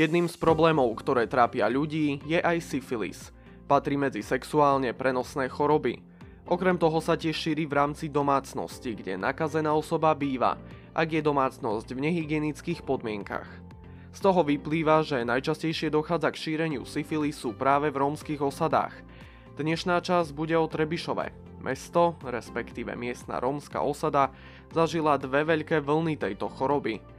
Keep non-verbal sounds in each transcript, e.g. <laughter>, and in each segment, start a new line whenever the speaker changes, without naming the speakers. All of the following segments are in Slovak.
Jedným z problémov, ktoré trápia ľudí, je aj syfilis. Patrí medzi sexuálne prenosné choroby. Okrem toho sa tiež šíri v rámci domácnosti, kde nakazená osoba býva, ak je domácnosť v nehygienických podmienkach. Z toho vyplýva, že najčastejšie dochádza k šíreniu syfilisu práve v rómskych osadách. Dnešná časť bude o Trebišove. Mesto, respektíve miestna rómska osada, zažila dve veľké vlny tejto choroby –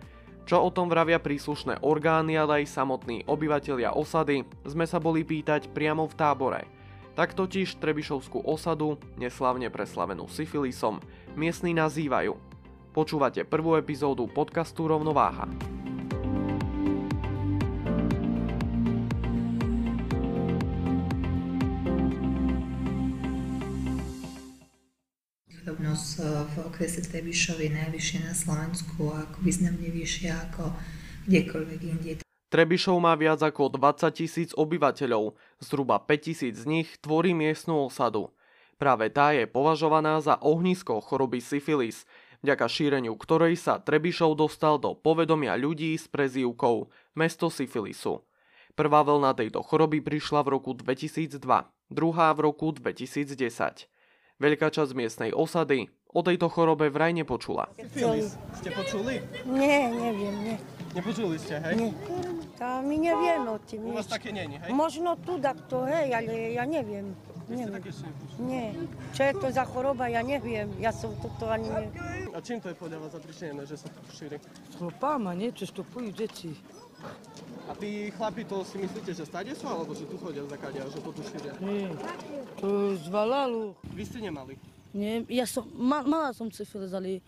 čo o tom vravia príslušné orgány, ale aj samotní obyvatelia osady, sme sa boli pýtať priamo v tábore. Tak totiž Trebišovskú osadu, neslavne preslavenú syfilisom, miestni nazývajú. Počúvate prvú epizódu podcastu Rovnováha.
Chudobnosť e, v okrese Trebišov je najvyššia na Slovensku a ako významne vyššia ako kdekoľvek inde.
Trebišov má viac ako 20 tisíc obyvateľov, zhruba 5 tisíc z nich tvorí miestnu osadu. Práve tá je považovaná za ohnisko choroby syfilis, vďaka šíreniu ktorej sa Trebišov dostal do povedomia ľudí s prezývkou mesto syfilisu. Prvá vlna tejto choroby prišla v roku 2002, druhá v roku 2010. Veľká časť miestnej osady o tejto chorobe vraj nepočula.
Syfilis. Ste počuli?
Nie, neviem, nie.
Nepočuli ste, hej?
nie. Tá my nevieme o tým.
U vás
nič.
také není, hej?
Možno tu takto, hej, ale ja neviem. Neviem. Nie. Čo je to za choroba, ja neviem. Ja som toto ani neviem.
A čím to je podľa vás zapričnené, že sa šíri?
Chlopama, niečo vstupujú deti.
A tí chlapi to si myslíte, že stade sú, alebo že tu chodia za kadia, že to tu šíria?
Nie, to z Valalu.
Vy ste nemali.
Nie, ja som, ma, mala som syfilis, ale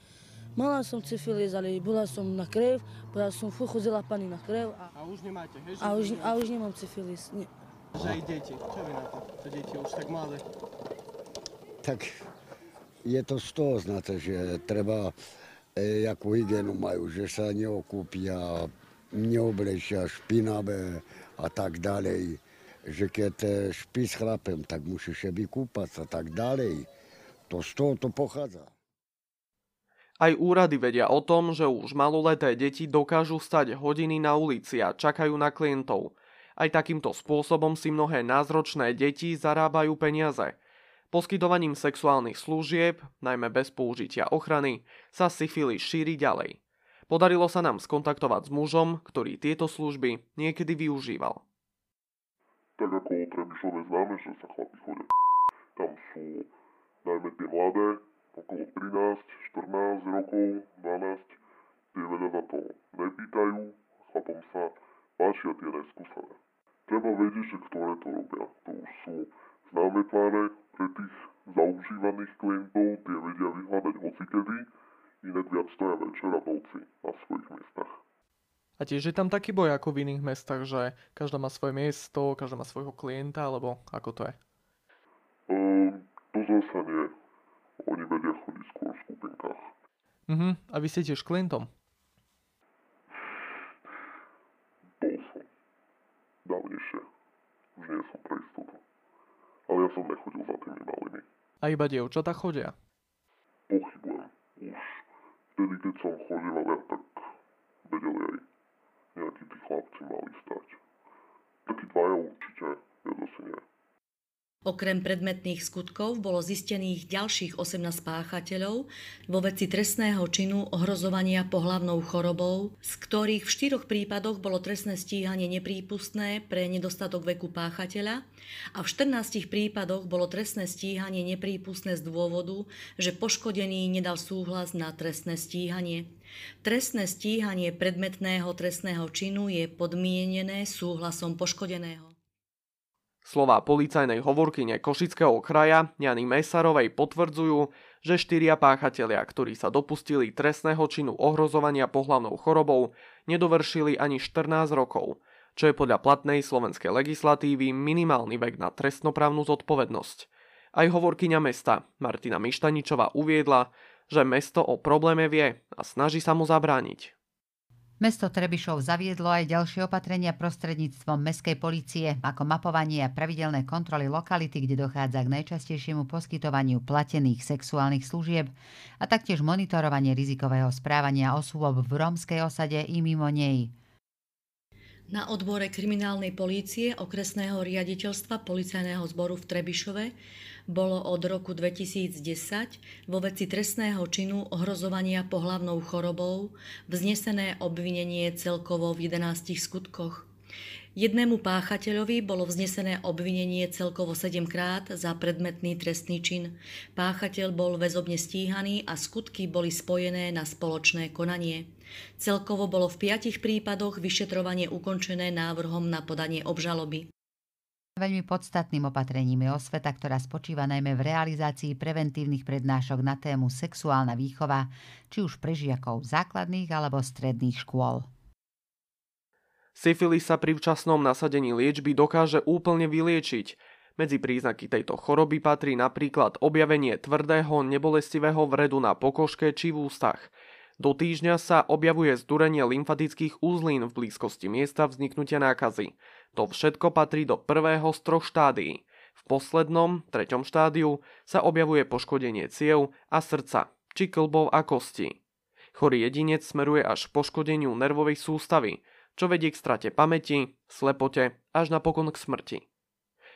mala som syfilis, ale bola som na krev, bola som furt chodila pani na krev a,
A už nemáte, hej?
A, už, a už nemám syfilis. Nie.
že aj deti. Čo vy na to? Že deti už tak malé.
Tak je to z toho znáte, že treba, e, jakú hygienu majú, že sa neokúpia, neoblečia špinavé a tak ďalej. Že keď e, špí s chlapem, tak musíš vykúpať a tak ďalej. To z toho to pochádza.
Aj úrady vedia o tom, že už maloleté deti dokážu stať hodiny na ulici a čakajú na klientov. Aj takýmto spôsobom si mnohé názročné deti zarábajú peniaze. Poskytovaním sexuálnych služieb, najmä bez použitia ochrany, sa syfilis šíri ďalej. Podarilo sa nám skontaktovať s mužom, ktorý tieto služby niekedy využíval.
tak ako o Trebišove známe, že sa chlapi chodia <laughs> Tam sú najmä tie mladé, okolo 13, 14 rokov, 12, tie veľa za to nepýtajú, chlapom sa páčia tie neskúsené. Treba vedieť, že ktoré to robia. To už sú známe tváre pre tých zaužívaných klientov, tie vedia vyhľadať hocikedy, inak viac stoja večer a v noci na svojich miestach.
A tiež je tam taký boj ako v iných mestách, že každá má svoje miesto, každá má svojho klienta, alebo ako to je?
Ehm, to zase nie. Oni vedia chodiť skôr v skupinkách.
Mhm, a vy ste tiež klientom.
Bol som. Dávnejšie. Už nie som pre istotu. Ale ja som nechodil za tými malými.
A iba dievčatá chodia.
Pochybujem. Vtedy, keď som chodil, ja tak vedeli aj nejakí tí chlapci mali stať. Takí dvaja určite, ja zase nie.
Okrem predmetných skutkov bolo zistených ďalších 18 páchateľov vo veci trestného činu ohrozovania pohlavnou chorobou, z ktorých v štyroch prípadoch bolo trestné stíhanie neprípustné pre nedostatok veku páchateľa a v 14 prípadoch bolo trestné stíhanie neprípustné z dôvodu, že poškodený nedal súhlas na trestné stíhanie. Trestné stíhanie predmetného trestného činu je podmienené súhlasom poškodeného.
Slová policajnej hovorkyne Košického kraja Jany Mesarovej potvrdzujú, že štyria páchatelia, ktorí sa dopustili trestného činu ohrozovania pohlavnou chorobou, nedovršili ani 14 rokov, čo je podľa platnej slovenskej legislatívy minimálny vek na trestnoprávnu zodpovednosť. Aj hovorkyňa mesta Martina Mištaničová uviedla, že mesto o probléme vie a snaží sa mu zabrániť.
Mesto Trebišov zaviedlo aj ďalšie opatrenia prostredníctvom mestskej policie, ako mapovanie a pravidelné kontroly lokality, kde dochádza k najčastejšiemu poskytovaniu platených sexuálnych služieb a taktiež monitorovanie rizikového správania osôb v rómskej osade i mimo nej.
Na odbore kriminálnej polície okresného riaditeľstva policajného zboru v Trebišove bolo od roku 2010 vo veci trestného činu ohrozovania pohlavnou chorobou vznesené obvinenie celkovo v 11 skutkoch. Jednému páchateľovi bolo vznesené obvinenie celkovo 7 krát za predmetný trestný čin. Páchateľ bol väzobne stíhaný a skutky boli spojené na spoločné konanie. Celkovo bolo v piatich prípadoch vyšetrovanie ukončené návrhom na podanie obžaloby.
Veľmi podstatným opatrením je osveta, ktorá spočíva najmä v realizácii preventívnych prednášok na tému sexuálna výchova, či už pre žiakov základných alebo stredných škôl.
Syfilis sa pri včasnom nasadení liečby dokáže úplne vyliečiť. Medzi príznaky tejto choroby patrí napríklad objavenie tvrdého nebolestivého vredu na pokožke či v ústach. Do týždňa sa objavuje zdurenie lymfatických úzlín v blízkosti miesta vzniknutia nákazy. To všetko patrí do prvého z troch štádií. V poslednom, treťom štádiu, sa objavuje poškodenie ciev a srdca, či klbov a kosti. Chorý jedinec smeruje až k poškodeniu nervovej sústavy, čo vedie k strate pamäti, slepote až napokon k smrti.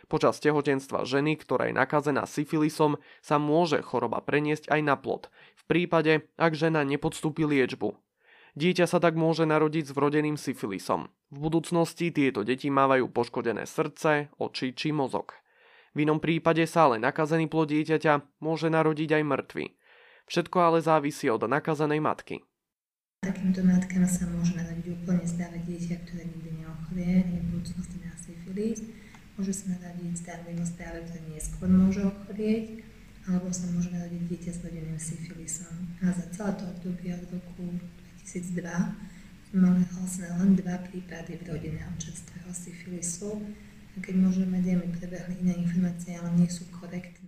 Počas tehotenstva ženy, ktorá je nakazená syfilisom, sa môže choroba preniesť aj na plod, v prípade, ak žena nepodstúpi liečbu. Dieťa sa tak môže narodiť s vrodeným syfilisom. V budúcnosti tieto deti mávajú poškodené srdce, oči či mozog. V inom prípade sa ale nakazený plod dieťaťa môže narodiť aj mŕtvy. Všetko ale závisí od nakazenej matky.
Takýmto matkám sa môže narodiť úplne zdravé dieťa, ktoré nikdy neochorie, nie v budúcnosti na syfilis. Môže sa narodiť zdarlivo zdravé, ktoré neskôr môže ochorieť, alebo sa môže narodiť dieťa s rodeným syfilisom. A za celé to obdobie od roku 2002 sme mali vlastne len dva prípady vrodeného čerstvého syfilisu. A keď môžeme, mi prebehli iné informácie, ale nie sú korektné.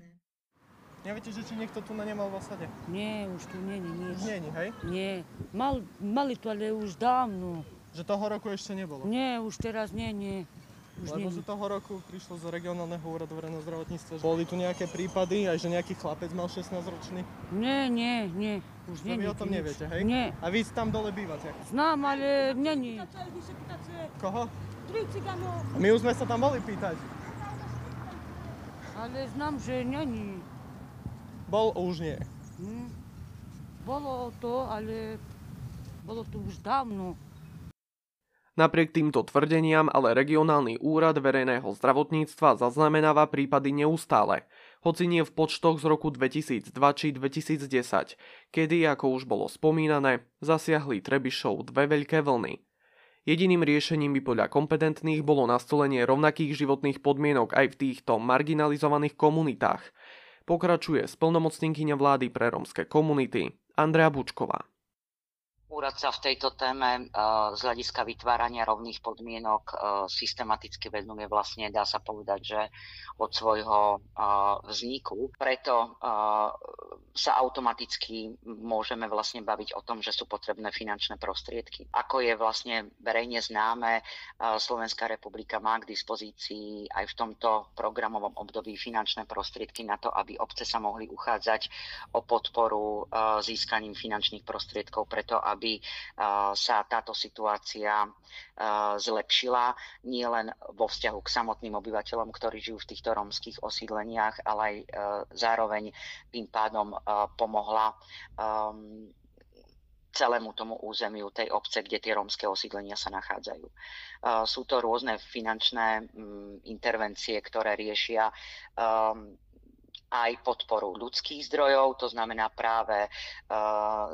Neviete, že či niekto tu na nemal v osade?
Nie, už tu nie, nie.
Už nie, hej?
Nie. Mal, mali tu, ale už dávno.
Že toho roku ešte nebolo?
Nie, už teraz nie, nie. Už
Lebo
nie.
z toho roku prišlo z regionálneho úradu verejného zdravotníctva. Boli tu nejaké prípady, aj že nejaký chlapec mal 16 ročný?
Nie, nie, nie. Už nie,
vy
nie,
o tom
nič.
neviete, hej?
Nie.
A vy tam dole bývate?
Znám, ale nie, nie.
Koho? My už sme sa tam boli pýtať.
Ale znam, že nie, nie.
Bol už nie.
Hm. Bolo to, ale bolo to už dávno.
Napriek týmto tvrdeniam ale regionálny úrad verejného zdravotníctva zaznamenáva prípady neustále, hoci nie v počtoch z roku 2002 či 2010, kedy, ako už bolo spomínané, zasiahli Trebišov dve veľké vlny. Jediným riešením by podľa kompetentných bolo nastolenie rovnakých životných podmienok aj v týchto marginalizovaných komunitách, pokračuje splnomocnenkyňa vlády pre rómske komunity Andrea Bučková.
Úrad sa v tejto téme eh, z hľadiska vytvárania rovných podmienok eh, systematicky venuje vlastne, dá sa povedať, že od svojho eh, vzniku. Preto sa automaticky môžeme vlastne baviť o tom, že sú potrebné finančné prostriedky. Ako je vlastne verejne známe, Slovenská republika má k dispozícii aj v tomto programovom období finančné prostriedky na to, aby obce sa mohli uchádzať o podporu získaním finančných prostriedkov preto, aby sa táto situácia zlepšila nielen vo vzťahu k samotným obyvateľom, ktorí žijú v týchto rómskych osídleniach, ale aj zároveň tým pádom pomohla celému tomu územiu tej obce, kde tie rómske osídlenia sa nachádzajú. Sú to rôzne finančné intervencie, ktoré riešia aj podporu ľudských zdrojov, to znamená práve uh,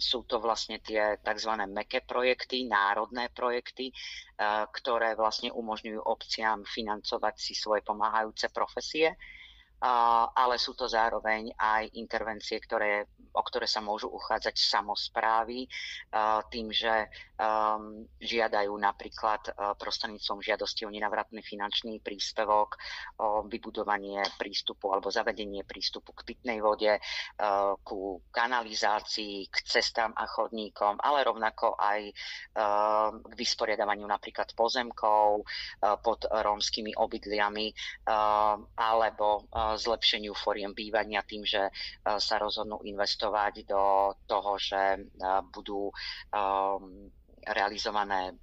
sú to vlastne tie tzv. meké projekty, národné projekty, uh, ktoré vlastne umožňujú obciam financovať si svoje pomáhajúce profesie, uh, ale sú to zároveň aj intervencie, ktoré o ktoré sa môžu uchádzať samozprávy tým, že žiadajú napríklad prostredníctvom žiadosti o nenavratný finančný príspevok, o vybudovanie prístupu alebo zavedenie prístupu k pitnej vode, ku kanalizácii, k cestám a chodníkom, ale rovnako aj k vysporiadavaniu napríklad pozemkov pod rómskymi obydliami alebo zlepšeniu foriem bývania tým, že sa rozhodnú investovať do toho, že budú um, realizované,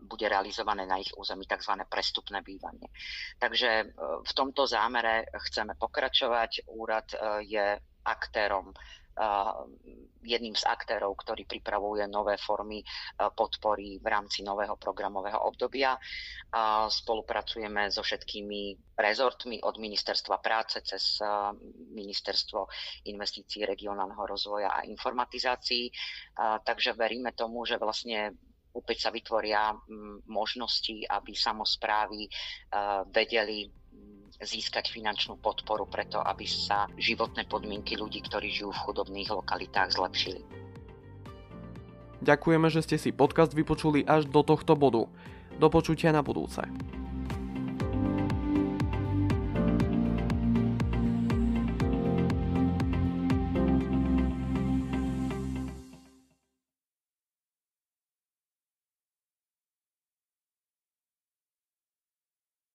bude realizované na ich území tzv. prestupné bývanie. Takže v tomto zámere chceme pokračovať. Úrad je aktérom jedným z aktérov, ktorý pripravuje nové formy podpory v rámci nového programového obdobia. Spolupracujeme so všetkými rezortmi od Ministerstva práce cez Ministerstvo investícií regionálneho rozvoja a informatizácií. Takže veríme tomu, že vlastne opäť sa vytvoria možnosti, aby samozprávy vedeli získať finančnú podporu preto, aby sa životné podmienky ľudí, ktorí žijú v chudobných lokalitách, zlepšili.
Ďakujeme, že ste si podcast vypočuli až do tohto bodu. Do počutia na budúce.